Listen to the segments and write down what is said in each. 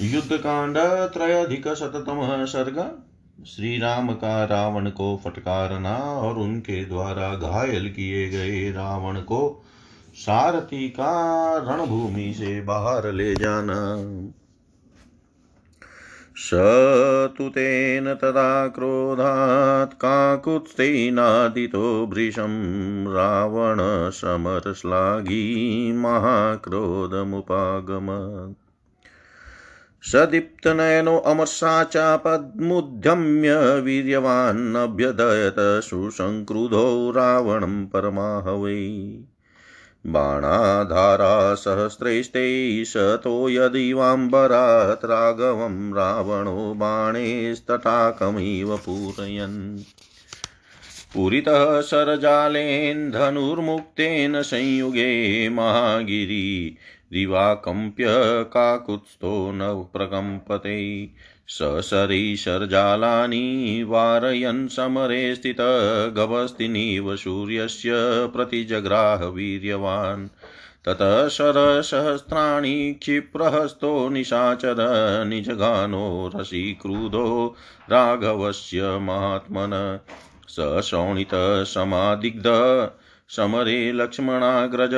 युद्धकांड त्रयाधिकशततमः सर्ग। श्री राम का रावण को फटकारना और उनके द्वारा घायल किए गए रावण को सारथी का रणभूमि से बाहर ले जाना। स तु तेन तदा क्रोधात् काकुत्स्थैनादितो भृशं रावणसमरश्लाघी महाक्रोधमुपागमत्। सदीप्तनयनो अमर्षा चापद्मुद्यम्य वीर्यवान्नभ्यदयत सुसङ्क्रुधो रावणं परमाहवै। बाणाधारासहस्रैस्ते शतो यदिवाम्बरात् राघवं रावणो बाणैस्तटाकमिव पूरयन्। पुरितः धनुर्मुक्तेन संयुगे महागिरि दिवाकम्प्य काकुत्स्थो न प्रकम्पते। सशरीशर्जालानि वारयन् समरे स्थितगभस्तिनीव सूर्यस्य प्रतिजग्राह वीर्यवान् ततः शरसहस्राणि क्षिप्रहस्तो निशाचर निजगानो रसीक्रुधो राघवस्य महात्मन। स शोणितसमादिग्ध समरे लक्ष्मणाग्रज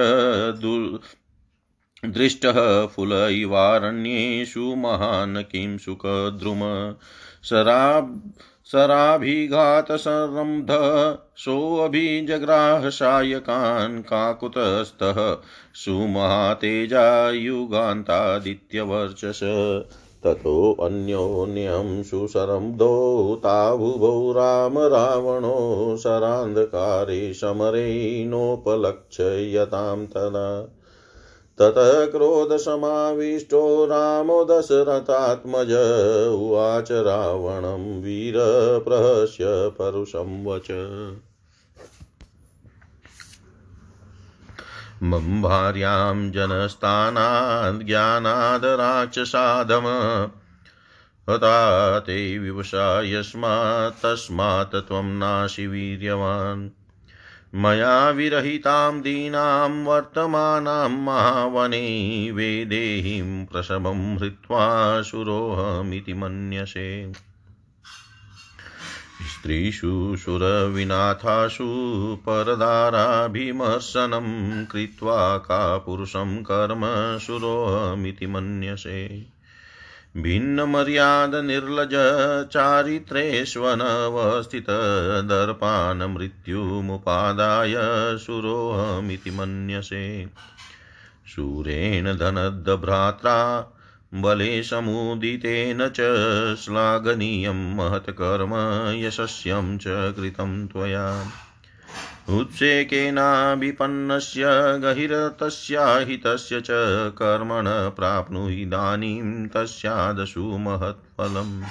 दृष्टः फुल इवारण्येषु महान् किं सुखद्रुम। शराब् शराभिघातसरम्ध सोऽभिजग्राह सायकान् काकुतस्थः सुमहातेजायुगान्तादित्यवर्चस। ततोऽन्योन्यं सुशरब्धौ ताभुभौ राम रावणो शरान्धकारे समरे नोपलक्ष्यतां तदा ततः क्रोधसमाविष्टो रामो दशरथात्मज। उवाच रावणं वीरप्रहस्य परुषं वच। मम भार्यां जनस्थानाद् राक्षसाधम हता ते विवशा यस्मात् तस्मात् त्वं नाशि वीर्यवान्। मया विरहितां दीनां वर्तमानां महावने वेदेहीं प्रसवं हृत्वा सुरोऽहमिति मन्यसे। स्त्रीषु सुरविनाथासु परदाराभिमर्शनं कृत्वा का पुरुषं कर्म सुरोऽहमिति मन्यसे। भिन्नमर्यादनिर्लज चारित्रेष्वनवस्थितदर्पान् मृत्युमुपादाय सुरोऽहमिति मन्यसे। शूरेण धनद्भ्रात्रा बले समुदितेन च श्लाघनीयं महत्कर्म यशस्यं च कृतं त्वया। उत्सेकेनाभिपन्नस्य गहिरतस्याहितस्य च कर्मण प्राप्नुहिदानीं तस्यादशु महत्फलम्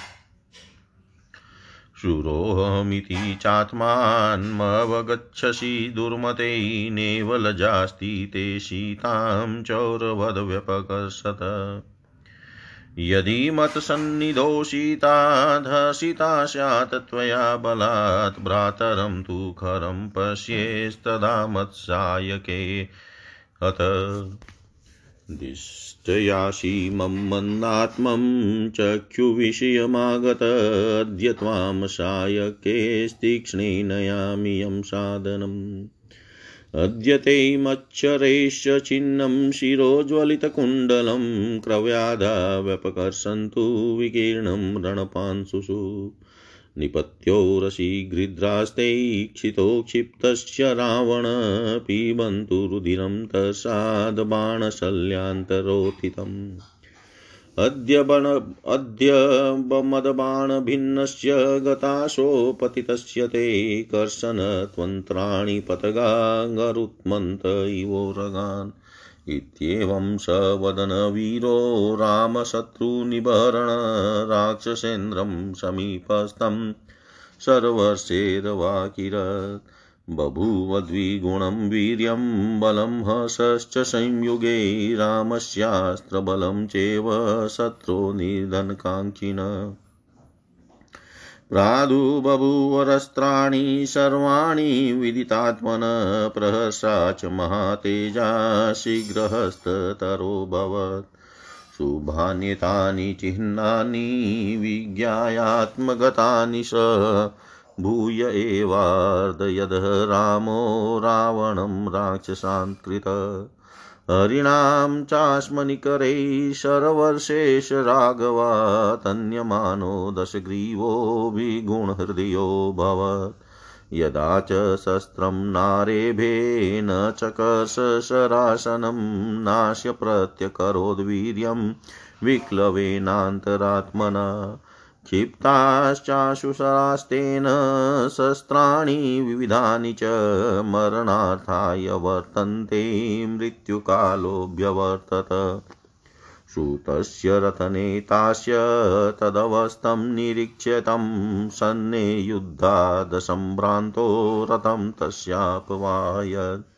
शूरोऽहमिति चात्मान्मवगच्छसि दुर्मते नेव लजास्ति ते सीतां चौरवद्व्यपकर्षत। यदि मत्सन्निधोषिताधसिता स्यात् त्वया बलात् भ्रातरं तु खरं पश्येस्तदा मत्सायके। हत दिष्टयासि मम मन्दात्मं चक्षुविषयमागत अद्य त्वां सायकेस्तीक्ष्णे नयामि यं साधनम्। अद्य ते मच्छरैश्च छिन्नं शिरोज्वलितकुण्डलं क्रव्याधाव्यपकर्षन्तु विकीर्णं रणपांशुषु निपत्योरसि गृध्रास्ते क्षितो क्षिप्तस्य रावण पिबन्तु रुधिरं तस्साद्बाणशल्यान्तरोत्थितम् अद्य बण मदबाणभिन्नस्य गताशोपतितस्य ते कर्शन त्वन्त्राणि पतगा गरुत्मन्त इवोरगान् इत्येवं स वदन वीरो रामशत्रुनिबरण राक्षसेन्द्रं समीपस्थं। सर्वशेरवाकिरत् बभूव द्विगुणं वीर्यं बलं हसश्च संयुगे रामस्यास्त्रबलं चेव शत्रो निधनकाङ्क्षिण प्रादुबभूवरस्त्राणि सर्वाणि विदितात्मन प्रहसा च महातेजा शीघ्रहस्ततरोऽभवत् शुभान्यतानि चिह्नानि विज्ञायात्मगतानि स भूय एवार्दयद रामो रावणं राक्षसान्कृत हरिणां चास्मनिकरैः शरवर्षेश राघवा तन्यमानो विगुणहृदयो भवत्। यदा च शस्त्रं नारेभेन चकर्षशरासनं नाश्य प्रत्यकरोद्वीर्यं विक्लवेनान्तरात्मना। क्षिप्ताश्चाशुसरास्तेन शस्त्राणि विविधानि च मरणार्थाय वर्तन्ते, मृत्युकालोऽभ्यवर्तत। सूतस्य रथनेतास्य तदवस्थं निरीक्ष्य सन्ने युद्धादसम्भ्रान्तो रथं तस्यापवायत्।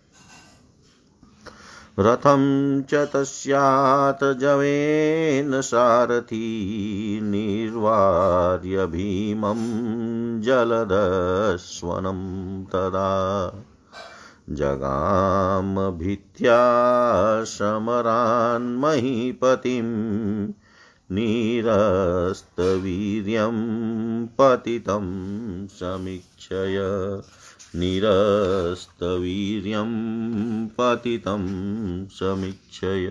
रथं च तस्यात् जवेन सारथी निर्वार्य भीमं जलदस्वनं तदा। जगामभित्या समरान्महीपतिं निरस्तवीर्यं पतितं समीक्षय। निरस्तवीर्यं पतितं समीक्षय।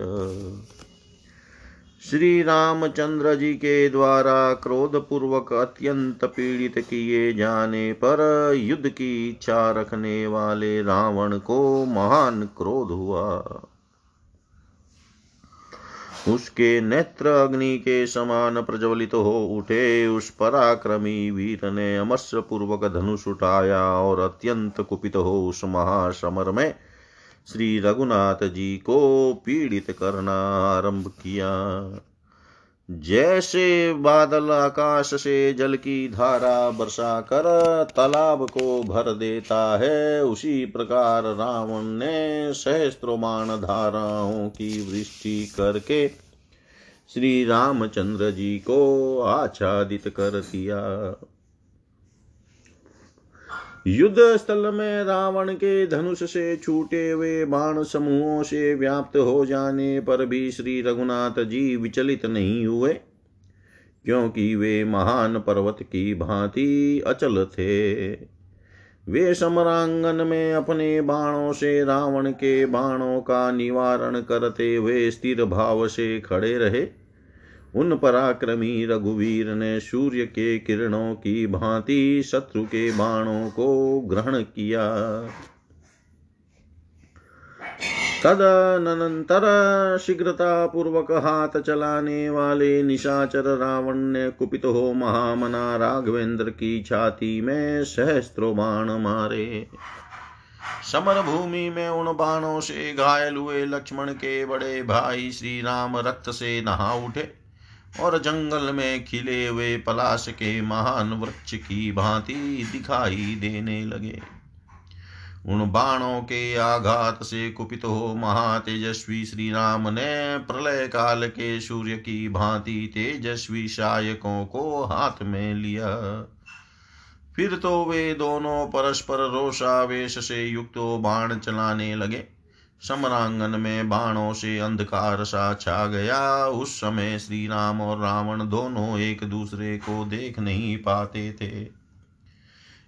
श्री रामचंद्र जी के द्वारा क्रोध पूर्वक अत्यंत पीड़ित किए जाने पर युद्ध की इच्छा रखने वाले रावण को महान क्रोध हुआ। उसके नेत्र अग्नि के समान प्रज्वलित हो उठे। उस पराक्रमी वीर ने अमस्य पूर्वक धनुष उठाया और अत्यंत कुपित हो उस महासमर में श्री रघुनाथ जी को पीड़ित करना आरंभ किया। जैसे बादल आकाश से जल की धारा बरसा कर तालाब को भर देता है, उसी प्रकार रावण ने सहस्त्रोमान धाराओं की वृष्टि करके श्री रामचंद्र जी को आच्छादित कर दिया। युद्ध स्थल में रावण के धनुष से छूटे हुए बाण समूहों से व्याप्त हो जाने पर भी श्री रघुनाथ जी विचलित नहीं हुए, क्योंकि वे महान पर्वत की भांति अचल थे। वे समरांगन में अपने बाणों से रावण के बाणों का निवारण करते हुए स्थिर भाव से खड़े रहे। उन पराक्रमी रघुवीर ने सूर्य के किरणों की भांति शत्रु के बाणों को ग्रहण किया। तदनंतर शीघ्रता पूर्वक हाथ चलाने वाले निशाचर रावण ने कुपित हो महामना राघवेंद्र की छाती में सहस्त्रो बाण मारे। समर भूमि में उन बाणों से घायल हुए लक्ष्मण के बड़े भाई श्री राम रक्त से नहा उठे। और जंगल में खिले हुए पलाश के महान वृक्ष की भांति दिखाई देने लगे। उन बाणों के आघात से कुपित हो महातेजस्वी श्री राम ने प्रलय काल के सूर्य की भांति तेजस्वी शायकों को हाथ में लिया। फिर तो वे दोनों परस्पर रोषावेश से युक्त बाण चलाने लगे। समरांगन में बाणों से अंधकार सा छा गया। उस समय श्री राम और रावण दोनों एक दूसरे को देख नहीं पाते थे।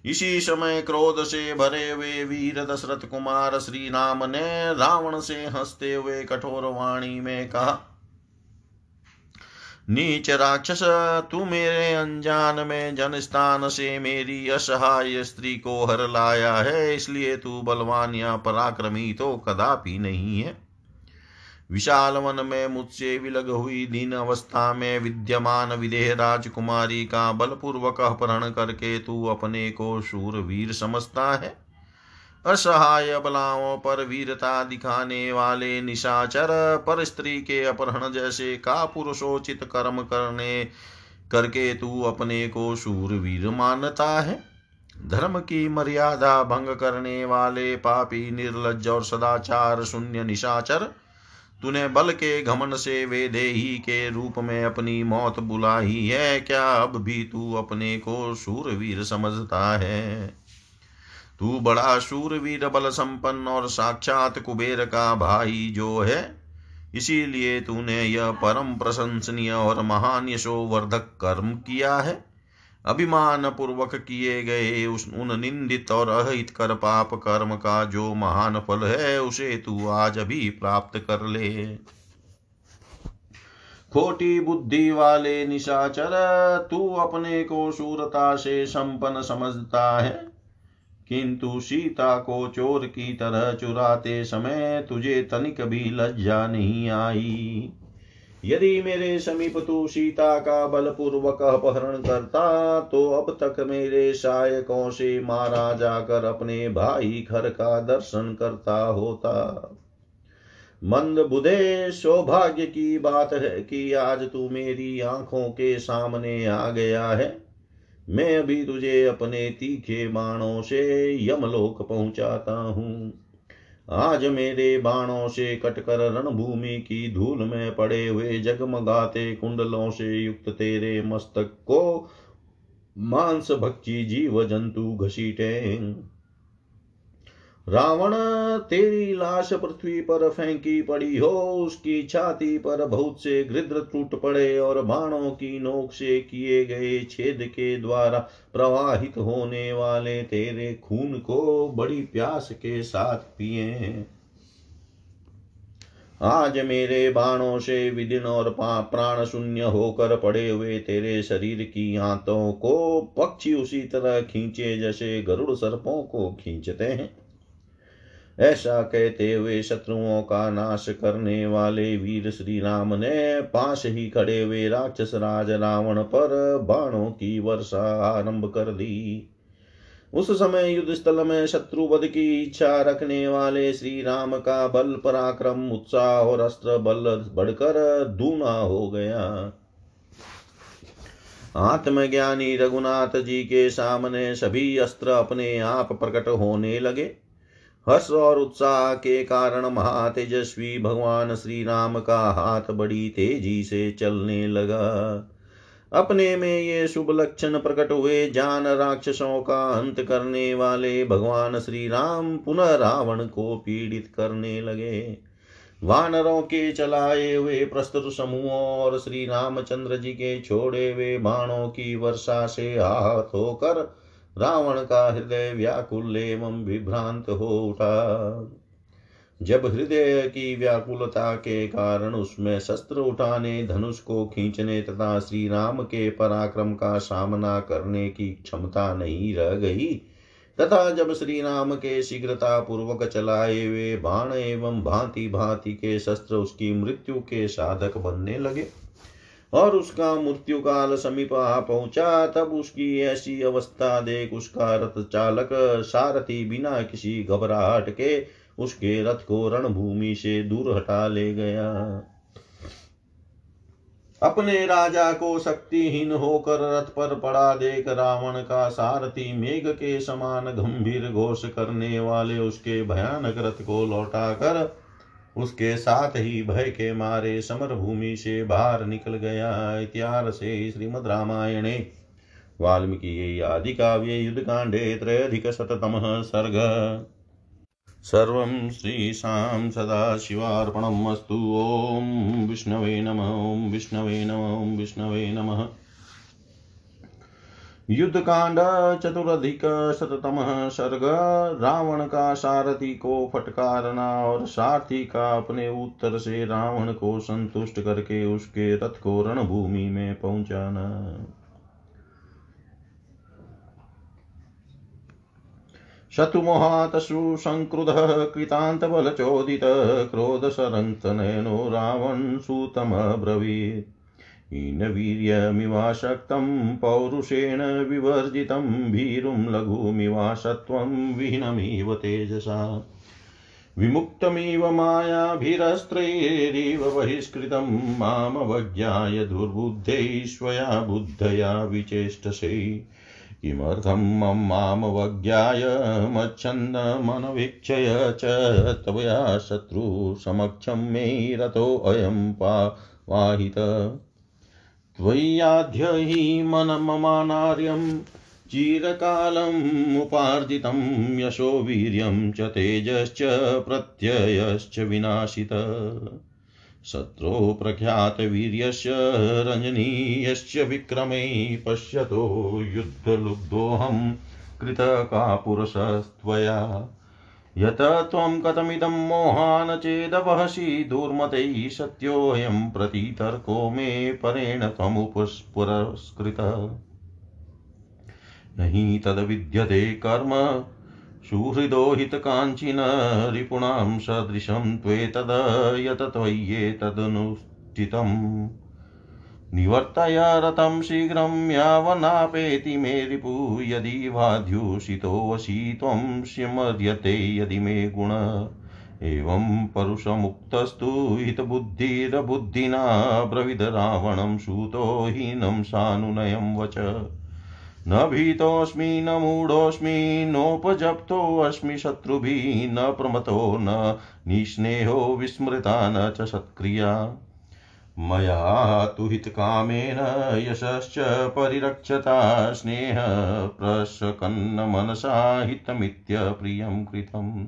इसी समय क्रोध से भरे हुए वीर दशरथ कुमार श्री राम ने रावण से हँसते हुए कठोर वाणी में कहा नीच राक्षस, तू मेरे अनजान में जन स्थान से मेरी असहाय स्त्री को हर लाया है, इसलिए तू बलवान या पराक्रमी तो कदापि नहीं है। विशाल वन में मुझसे विलग हुई दीन अवस्था में विद्यमान विदेह राजकुमारी का बलपूर्वक अपहरण करके तू अपने को शूर वीर समझता है। असहाय बलाओं पर वीरता दिखाने वाले निशाचर पर स्त्री के अपहरण जैसे का पुरुषोचित कर्म करने, करके तू अपने को शूरवीर मानता है। धर्म की मर्यादा भंग करने वाले पापी, निर्लज और सदाचार शून्य निशाचर, तूने बल के घमन से वेदेही के रूप में अपनी मौत बुलाई है। क्या अब भी तू अपने को शूरवीर समझता है? तू बड़ा शूरवीर बल संपन्न और साक्षात कुबेर का भाई जो है, इसीलिए तूने यह परम प्रशंसनीय और महान यशोवर्धक कर्म किया है। अभिमान पूर्वक किए गए उस उन निंदित और अहित कर पाप कर्म का जो महान फल है, उसे तू आज अभी प्राप्त कर ले। खोटी बुद्धि वाले निशाचर, तू अपने को शूरता से संपन्न समझता है। किंतु सीता को चोर की तरह चुराते समय तुझे तनिक भी लज्जा नहीं आई। यदि मेरे समीप तू सीता का बलपूर्वक अपहरण करता तो अब तक मेरे सहायकों से मारा जाकर अपने भाई घर का दर्शन करता होता। मंद बुधे सौभाग्य की बात है कि आज तू मेरी आँखों के सामने आ गया है। मैं अभी तुझे अपने तीखे बाणों से यमलोक पहुंचाता हूँ। आज मेरे बाणों से कटकर रणभूमि की धूल में पड़े हुए जगमगाते कुंडलों से युक्त तेरे मस्तक को मांस भक्षी जीव जंतु घसीटे। रावण, तेरी लाश पृथ्वी पर फेंकी पड़ी हो, उसकी छाती पर बहुत से गृद्र टूट पड़े और बाणों की नोक से किए गए छेद के द्वारा प्रवाहित होने वाले तेरे खून को बड़ी प्यास के साथ पिए आज मेरे बाणों से विदिन और प्राण शून्य होकर पड़े हुए तेरे शरीर की आंतों को पक्षी उसी तरह खींचे जैसे गरुड़ सर्पों को खींचते हैं। ऐसा कहते हुए शत्रुओं का नाश करने वाले वीर श्री राम ने पास ही खड़े हुए राक्षस राज रावण पर बाणों की वर्षा आरंभ कर दी। उस समय युद्ध स्थल में शत्रुवध की इच्छा रखने वाले श्री राम का बल, पराक्रम, उत्साह और अस्त्र बल बढ़कर दूना हो गया। आत्मज्ञानी रघुनाथ जी के सामने सभी अस्त्र अपने आप प्रकट होने लगे। हर्ष और उत्साह के कारण महातेजस्वी भगवान श्री राम का हाथ बड़ी तेज़ी से चलने लगा। अपने में ये शुभ लक्षण प्रकट हुए। जान राक्षसों का अंत करने वाले भगवान श्री राम पुनः रावण को पीड़ित करने लगे। वानरों के चलाए हुए प्रस्तुत समूहों और श्री रामचंद्र जी के छोड़े हुए बाणों की वर्षा से आहत होकर रावण का हृदय व्याकुल एवं विभ्रांत हो उठा। जब हृदय की व्याकुलता के कारण उसमें शस्त्र उठाने, धनुष को खींचने तथा श्री राम के पराक्रम का सामना करने की क्षमता नहीं रह गई, तथा जब श्री राम के शीघ्रता पूर्वक चलाए हुए बाण एवं भांति भांति के शस्त्र उसकी मृत्यु के साधक बनने लगे और उसका मृत्यु काल समीप आ पहुँचा, तब उसकी ऐसी अवस्था देख उसका रथ चालक सारथी बिना किसी घबराहट के उसके रथ को रणभूमि से दूर हटा ले गया। अपने राजा को शक्तिहीन होकर रथ पर पड़ा देख रावण का सारथी मेघ के समान गंभीर घोष करने वाले उसके भयानक रथ को लौटाकर उसके साथ ही भय के मारे समर भूमि से बाहर निकल गया इतिहास से श्रीमद रामायणे। वाल्मीकि आदि काव्ये युद्धकाण्डे त्रयोधिकशततमः सर्ग। सर्वं श्रीशां सदाशिवार्पणम् अस्तु। ॐ विष्णवे नम, ॐ विष्णवे नम, ॐ विष्णवे नमः। युद्ध कांड चतुरधिक, शततम सर्ग, रावण का सारथी को फटकारना और सारथी का अपने उत्तर से रावण को संतुष्ट करके उसके रथ को रणभूमि में पहुंचाना। शतुमोहातसु संक्रुधः कृतान्तबलचोदितः क्रोधसरन्तनयनो रावण सूतमब्रवीत् हीनवीर्यमिवाशक्तं पौरुषेण विवर्जितं भीरुं लघुमिवासत्वं विहीनमिव तेजसा। विमुक्तमिव मायाभिरस्त्रैरिव बहिष्कृतं मामवज्ञाय दुर्बुद्धैश्वया बुद्धया विचेष्टसे। किमर्थं मामवज्ञाय मच्छन्दमनवीक्षय च त्वया शत्रुसमक्षं मे रतोऽयं पावाहित त्वय्याद्य हि मनममानार्यं चिरकालमुपार्जितं यशो वीर्यं च तेजश्च प्रत्ययश्च विनाशित। शत्रो प्रख्यातवीर्यस्य रञ्जनीयश्च विक्रमे पश्यतो युद्धलुब्धोऽहं कृतकापुरुषस्त्वया। यत त्वं कथमिदं मोहान् चेदवहसि दुर्मतैः सत्योऽयं प्रतितर्को मे परेण त्वमुपस्पुरस्कृतः न हि तद्विद्यते कर्म सुहृदो हितकाञ्चिन रिपुणां सदृशं त्वेतद यत त्वय्येतदनुष्ठितम् निवर्तय रतं शीघ्रं यावनापेति मे रिपु यदि वाध्यूषितोऽसि त्वं स्यमर्यते यदि मे गुण। एवं परुषमुक्तस्तु हितबुद्धिरबुद्धिना ब्रविद रावणं सूतो हीनं सानुनयं वच। न भीतोऽस्मि, न मूढोऽस्मि, नोपजप्तोऽस्मि शत्रुभिः, न प्रमतो न निस्नेहो विस्मृता, न च सत्क्रिया। मया तु हितकामेन यशश्च परिरक्षता स्नेहप्रशकन्नमनसा हितमित्यप्रियं कृतम्।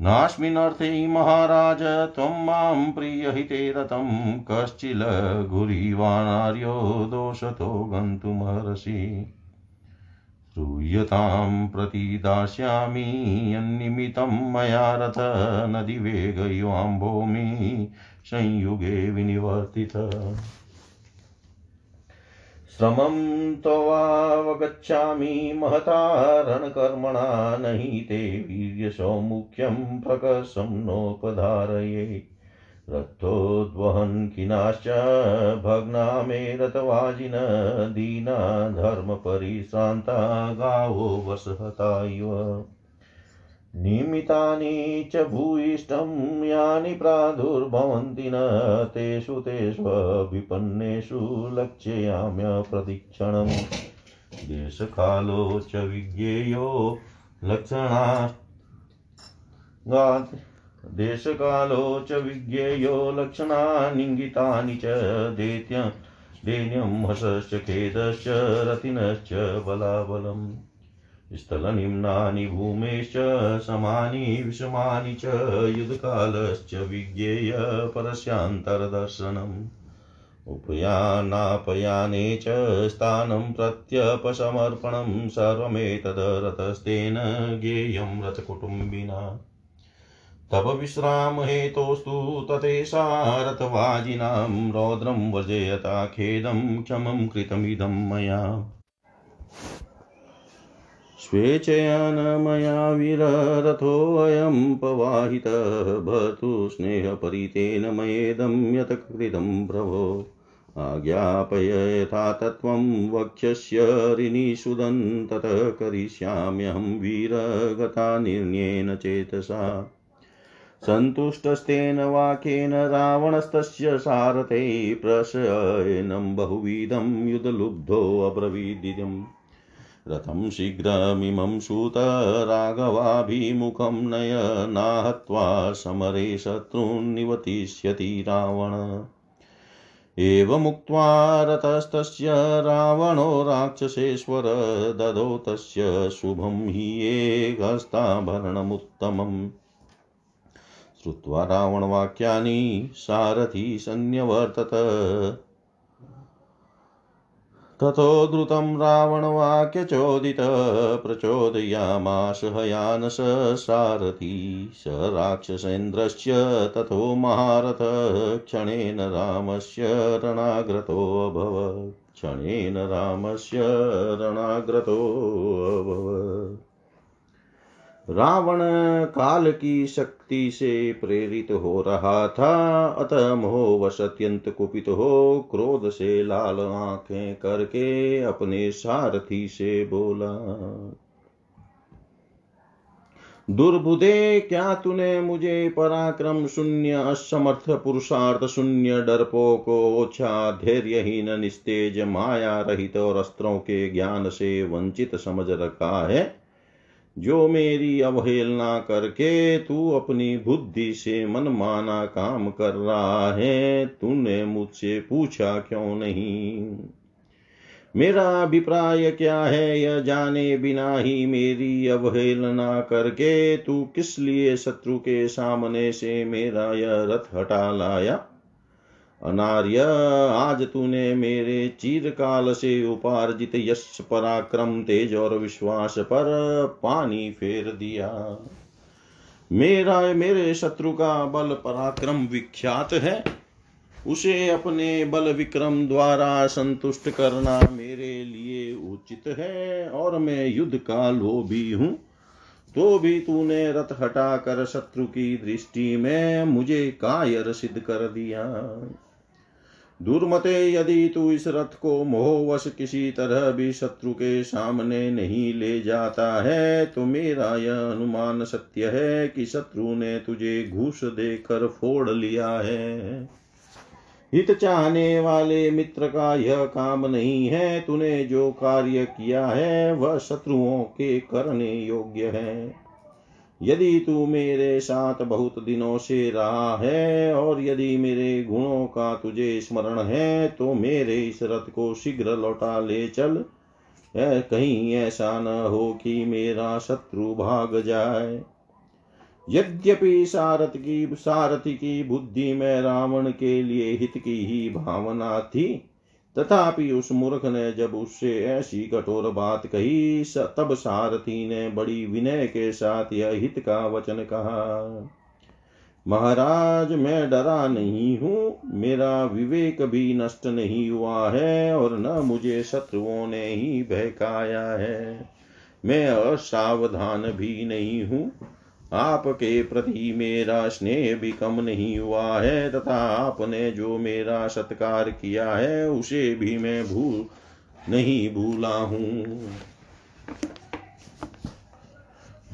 नास्मिन्नर्थे महाराज, त्वं माँ प्रियहिते रतं कश्चिल गुरीवानार्यो दोषतो गन्तुमर्हसि। श्रूयतां प्रतिदास्यामि यन्निमित्तं मया रथ नदीवेगयुवाम्भोमि, संयुगे विनिवर्तित। श्रमं त्ववावगच्छामि महता रणकर्मणा न हि ते वीर्यसौमुख्यं प्रकर्षं नोपधारये रथोद्वहन् खिनाश्च भग्ना मे रथवाजिन दीना धर्मपरिश्रान्ता गावो वसहता इव निमितानि च भूयिष्ठं यानि प्रादुर्भवन्ति न तेषु तेष्वभिपन्नेषु लक्ष्याम्यप्रदीक्षणम् देशकालो च विज्ञेयो लक्षणा देशकालो च विज्ञेयो लक्षणानिङ्गितानि च दैत्य दैन्यं हसश्च खेदश्च रतिनश्च बलाबलम्। स्थलनिम्नानि भूमेश्च, समानि विषमानि च, युद्धकालश्च विज्ञेय परस्यान्तर्दर्शनम्। उपयानापयाने च स्थानं प्रत्यपसमर्पणं सर्वमेतदरतस्तेन ज्ञेयं रथकुटुम्बिना। तव विश्रामहेतोस्तु ततेषा रथवाजिनां रौद्रं वर्जयता खेदं क्षमं कृतमिदं मया। स्वेच्छया न मया वीररथोऽयं पवाहितः भवतु स्नेहपरितेन मयेदं यत् प्रभो आज्ञापय यथा तत्त्वं वक्ष्यस्य ऋणीषुदन् ततः करिष्याम्यहं वीरगता निर्ण्येन चेतसा। सन्तुष्टस्तेन वाक्येन रावणस्तस्य सारथे प्रशयनं बहुविधं युधलुब्धोऽब्रवीदिदम् रथं शीघ्रमिमं सूत राघवाभिमुखं नय नाहत्वा समरे शत्रून् निवतिष्यति रावण। एवमुक्त्वा रतस्तस्य रावणो राक्षसेश्वर ददौ तस्य शुभं हि एकहस्ताभरणमुत्तमम् श्रुत्वा रावणवाक्यानि सारथी सन्न्यवर्तत। ततो द्रुतं रावणवाक्यचोदितः प्रचोदयामास हयानस सारथी स राक्षसेन्द्रश्च ततो महारथ, क्षणेन रामस्य रणाग्रतोऽभवत् क्षणेन रामस्य रणाग्रतोऽभवत् रावण काल की शक्ति से प्रेरित हो रहा था। अतः मोहवश अत्यंत कुपित हो, क्रोध से लाल आँखें करके अपने सारथी से बोला, दुर्बुदे, क्या तूने मुझे पराक्रम शून्य, असमर्थ पुरुषार्थ शून्य डरपो को ओछा, धैर्यहीन, निस्तेज, माया रहित और अस्त्रों के ज्ञान से वंचित समझ रखा है? जो मेरी अवहेलना करके तू अपनी बुद्धि से मनमाना काम कर रहा है, तूने मुझसे पूछा क्यों नहीं? मेरा अभिप्राय क्या है, यह जाने बिना ही मेरी अवहेलना करके तू किस लिए शत्रु के सामने से मेरा यह रथ हटा लाया? अनार्य, आज तूने मेरे चीरकाल से उपार्जित यश पराक्रम, तेज और विश्वास पर पानी फेर दिया। मेरा, मेरे शत्रु का बल पराक्रम विख्यात है। उसे अपने बल विक्रम द्वारा संतुष्ट करना मेरे लिए उचित है, और मैं युद्ध का लोभी हूँ। तो भी तूने रथ हटाकर शत्रु की दृष्टि में मुझे कायर सिद्ध कर दिया। दुर्मते यदि तू इस रथ को मोहवश किसी तरह भी शत्रु के सामने नहीं ले जाता है तो मेरा यह अनुमान सत्य है कि शत्रु ने तुझे घूस देकर फोड़ लिया है। हित चाहने वाले मित्र का यह काम नहीं है, तूने जो कार्य किया है, वह शत्रुओं के करने योग्य है। यदि तू मेरे साथ बहुत दिनों से रहा है और यदि मेरे गुणों का तुझे स्मरण है तो मेरे इस रथ को शीघ्र लौटा ले चल। कहीं ऐसा न हो कि मेरा शत्रु भाग जाए। यद्यपि सारथ की, सारथी की बुद्धि में रावण के लिए हित की ही भावना थी तथापि उस मूर्ख ने जब उससे ऐसी कठोर बात कही तब सारथी ने बड़ी विनय के साथ यह हित का वचन कहा, महाराज, मैं डरा नहीं हूँ, मेरा विवेक भी नष्ट नहीं हुआ है, और न मुझे शत्रुओं ने ही बहकाया है। मैं असावधान भी नहीं हूँ आपके प्रति मेरा स्नेह भी कम नहीं हुआ है, तथा आपने जो मेरा सत्कार किया है, उसे भी मैं भूल नहीं भूला हूँ।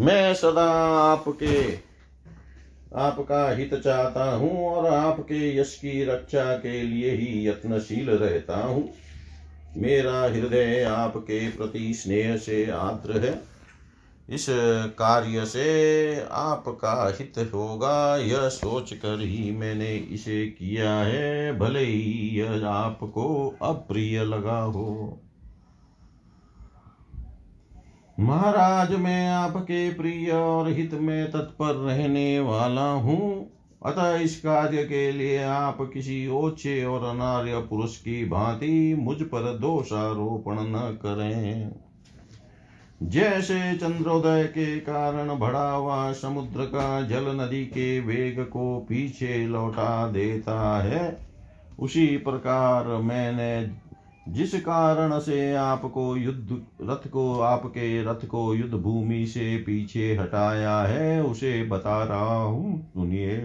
मैं सदा आपके, आपका हित चाहता हूँ और आपके यश की रक्षा के लिए ही यत्नशील रहता हूँ। मेरा हृदय आपके प्रति स्नेह से आर्द्र है। इस कार्य से आपका हित होगा। यह सोच कर ही मैंने इसे किया है। भले ही यह आपको अप्रिय लगा हो। महाराज, मैं आपके प्रिय और हित में तत्पर रहने वाला हूँ। अतः इस कार्य के लिए आप किसी ओछे और अनार्य पुरुष की भांति मुझ पर दोषारोपण न करें। जैसे चंद्रोदय के कारण बढ़ा हुआ समुद्र का जल नदी के वेग को पीछे लौटा देता है, उसी प्रकार मैंने जिस कारण से आपको युद्ध, रथ को, आपके रथ को युद्ध भूमि से पीछे हटाया है, उसे बता रहा हूँ, सुनिए।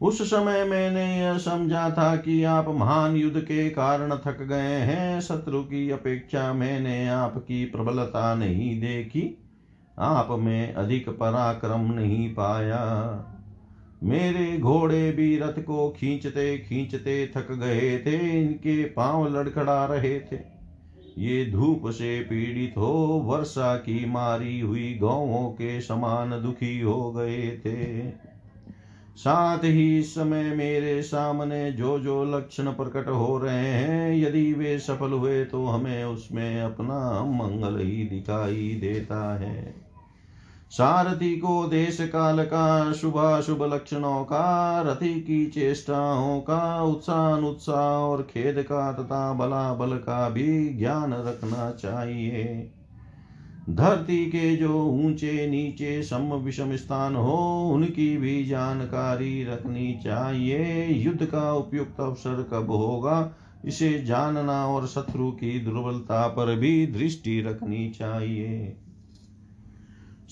उस समय मैंने यह समझा था कि आप महान युद्ध के कारण थक गए हैं। शत्रु की अपेक्षा मैंने आपकी प्रबलता नहीं देखी। आप में अधिक पराक्रम नहीं पाया। मेरे घोड़े भी रथ को खींचते खींचते थक गए थे। इनके पाँव लड़खड़ा रहे थे। ये धूप से पीड़ित हो, वर्षा की मारी हुई गौों के समान दुखी हो गए थे। साथ ही इस समय मेरे सामने जो जो लक्षण प्रकट हो रहे हैं, यदि वे सफल हुए तो हमें उसमें अपना मंगल ही दिखाई देता है। सारथी को देश काल का शुभ शुभ लक्षणों का, रथी की चेष्टाओं का, उत्साह उत्साह और खेद का तथा बला बल का भी ज्ञान रखना चाहिए। धरती के जो ऊँचे नीचे सम विषम स्थान हो, उनकी भी जानकारी रखनी चाहिए। युद्ध का उपयुक्त अवसर कब होगा, इसे जानना और शत्रु की दुर्बलता पर भी दृष्टि रखनी चाहिए।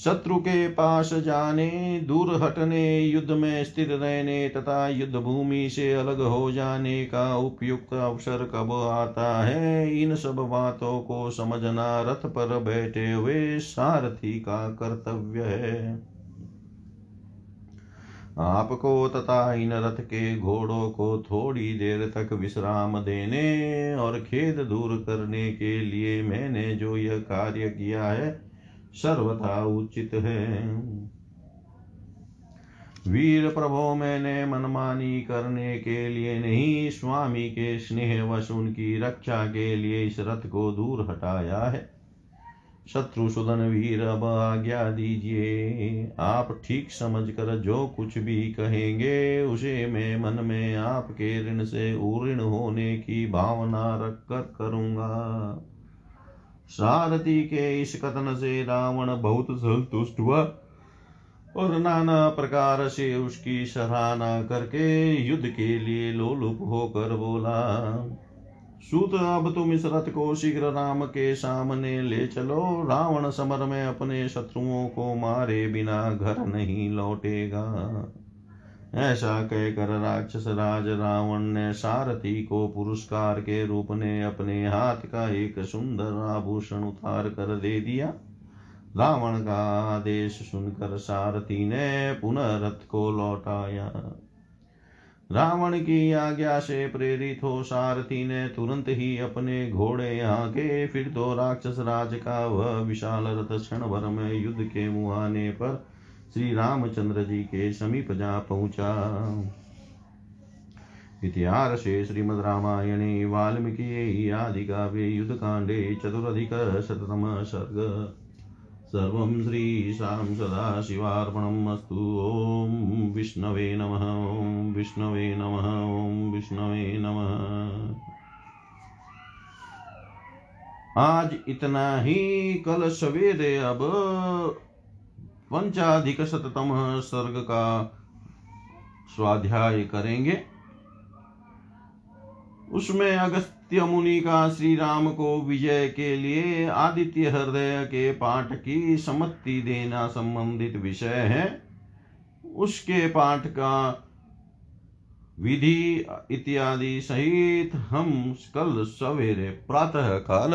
शत्रु के पास जाने, दूर हटने, युद्ध में स्थिर रहने तथा युद्ध भूमि से अलग हो जाने का उपयुक्त अवसर कब आता है? इन सब बातों को समझना रथ पर बैठे हुए सारथी का कर्तव्य है। आपको तथा इन रथ के घोड़ों को थोड़ी देर तक विश्राम देने और खेद दूर करने के लिए मैंने जो यह कार्य किया है सर्वथा उचित है। वीर प्रभो, मैंने मनमानी करने के लिए नहीं, स्वामी के स्नेह वश उनकी रक्षा के लिए इस रथ को दूर हटाया है। शत्रु सुदन वीर, अब आज्ञा दीजिए। आप ठीक समझ कर जो कुछ भी कहेंगे, उसे मैं मन में आपके ऋण से उऋण होने की भावना रख कर करूँगा। सारथी के इस कथन से रावण बहुत संतुष्ट हुआ और नाना प्रकार से उसकी सराहना करके युद्ध के लिए लोलुप होकर बोला, सूत, अब तुम इस रथ को शीघ्र राम के सामने ले चलो। रावण समर में अपने शत्रुओं को मारे बिना घर नहीं लौटेगा। ऐसा कहकर राक्षस राज रावण ने सारथी को पुरस्कार के रूप में अपने हाथ का एक सुंदर आभूषण उतार कर दे दिया। रावण का आदेश सुनकर सारथी ने पुनः रथ को लौटाया। रावण की आज्ञा से प्रेरित हो सारथी ने तुरंत ही अपने घोड़े आगे फिर तो राक्षस राज का वह विशाल रथ क्षण भर में युद्ध के मुहाने पर श्री रामचंद्र जी के समीप जा पहुँचा। इतिहास श्रीमद् रामायणे वाल्मीकि आदि काव्ये, युद्धकाण्डे चतुरधिकशततम सर्ग। सर्वं श्रीशां सदाशिवार्पणम् अस्तु। ॐ विष्णवे नमः, ॐ विष्णवे नमः, ॐ विष्णवे नमः। आज इतना ही कल सवेरे अब पंचाधिक शततम सर्ग का स्वाध्याय करेंगे। उसमें अगस्त्य मुनि का श्री राम को विजय के लिए आदित्य हृदय के पाठ की सम्मति देना संबंधित विषय है। उसके पाठ का विधि इत्यादि सहित हम कल सवेरे प्रातः काल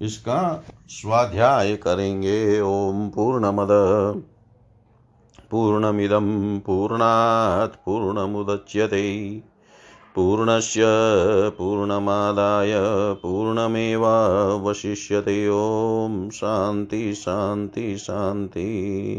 इसका स्वाध्याय करेंगे। ओम पूर्णमद। पूर्णमिदं पूर्णात् पूर्णमुदच्यते। पूर्णस्य पूर्णमादाय पूर्णमेवावशिष्यते। ॐ शान्ति शान्ति शान्ति।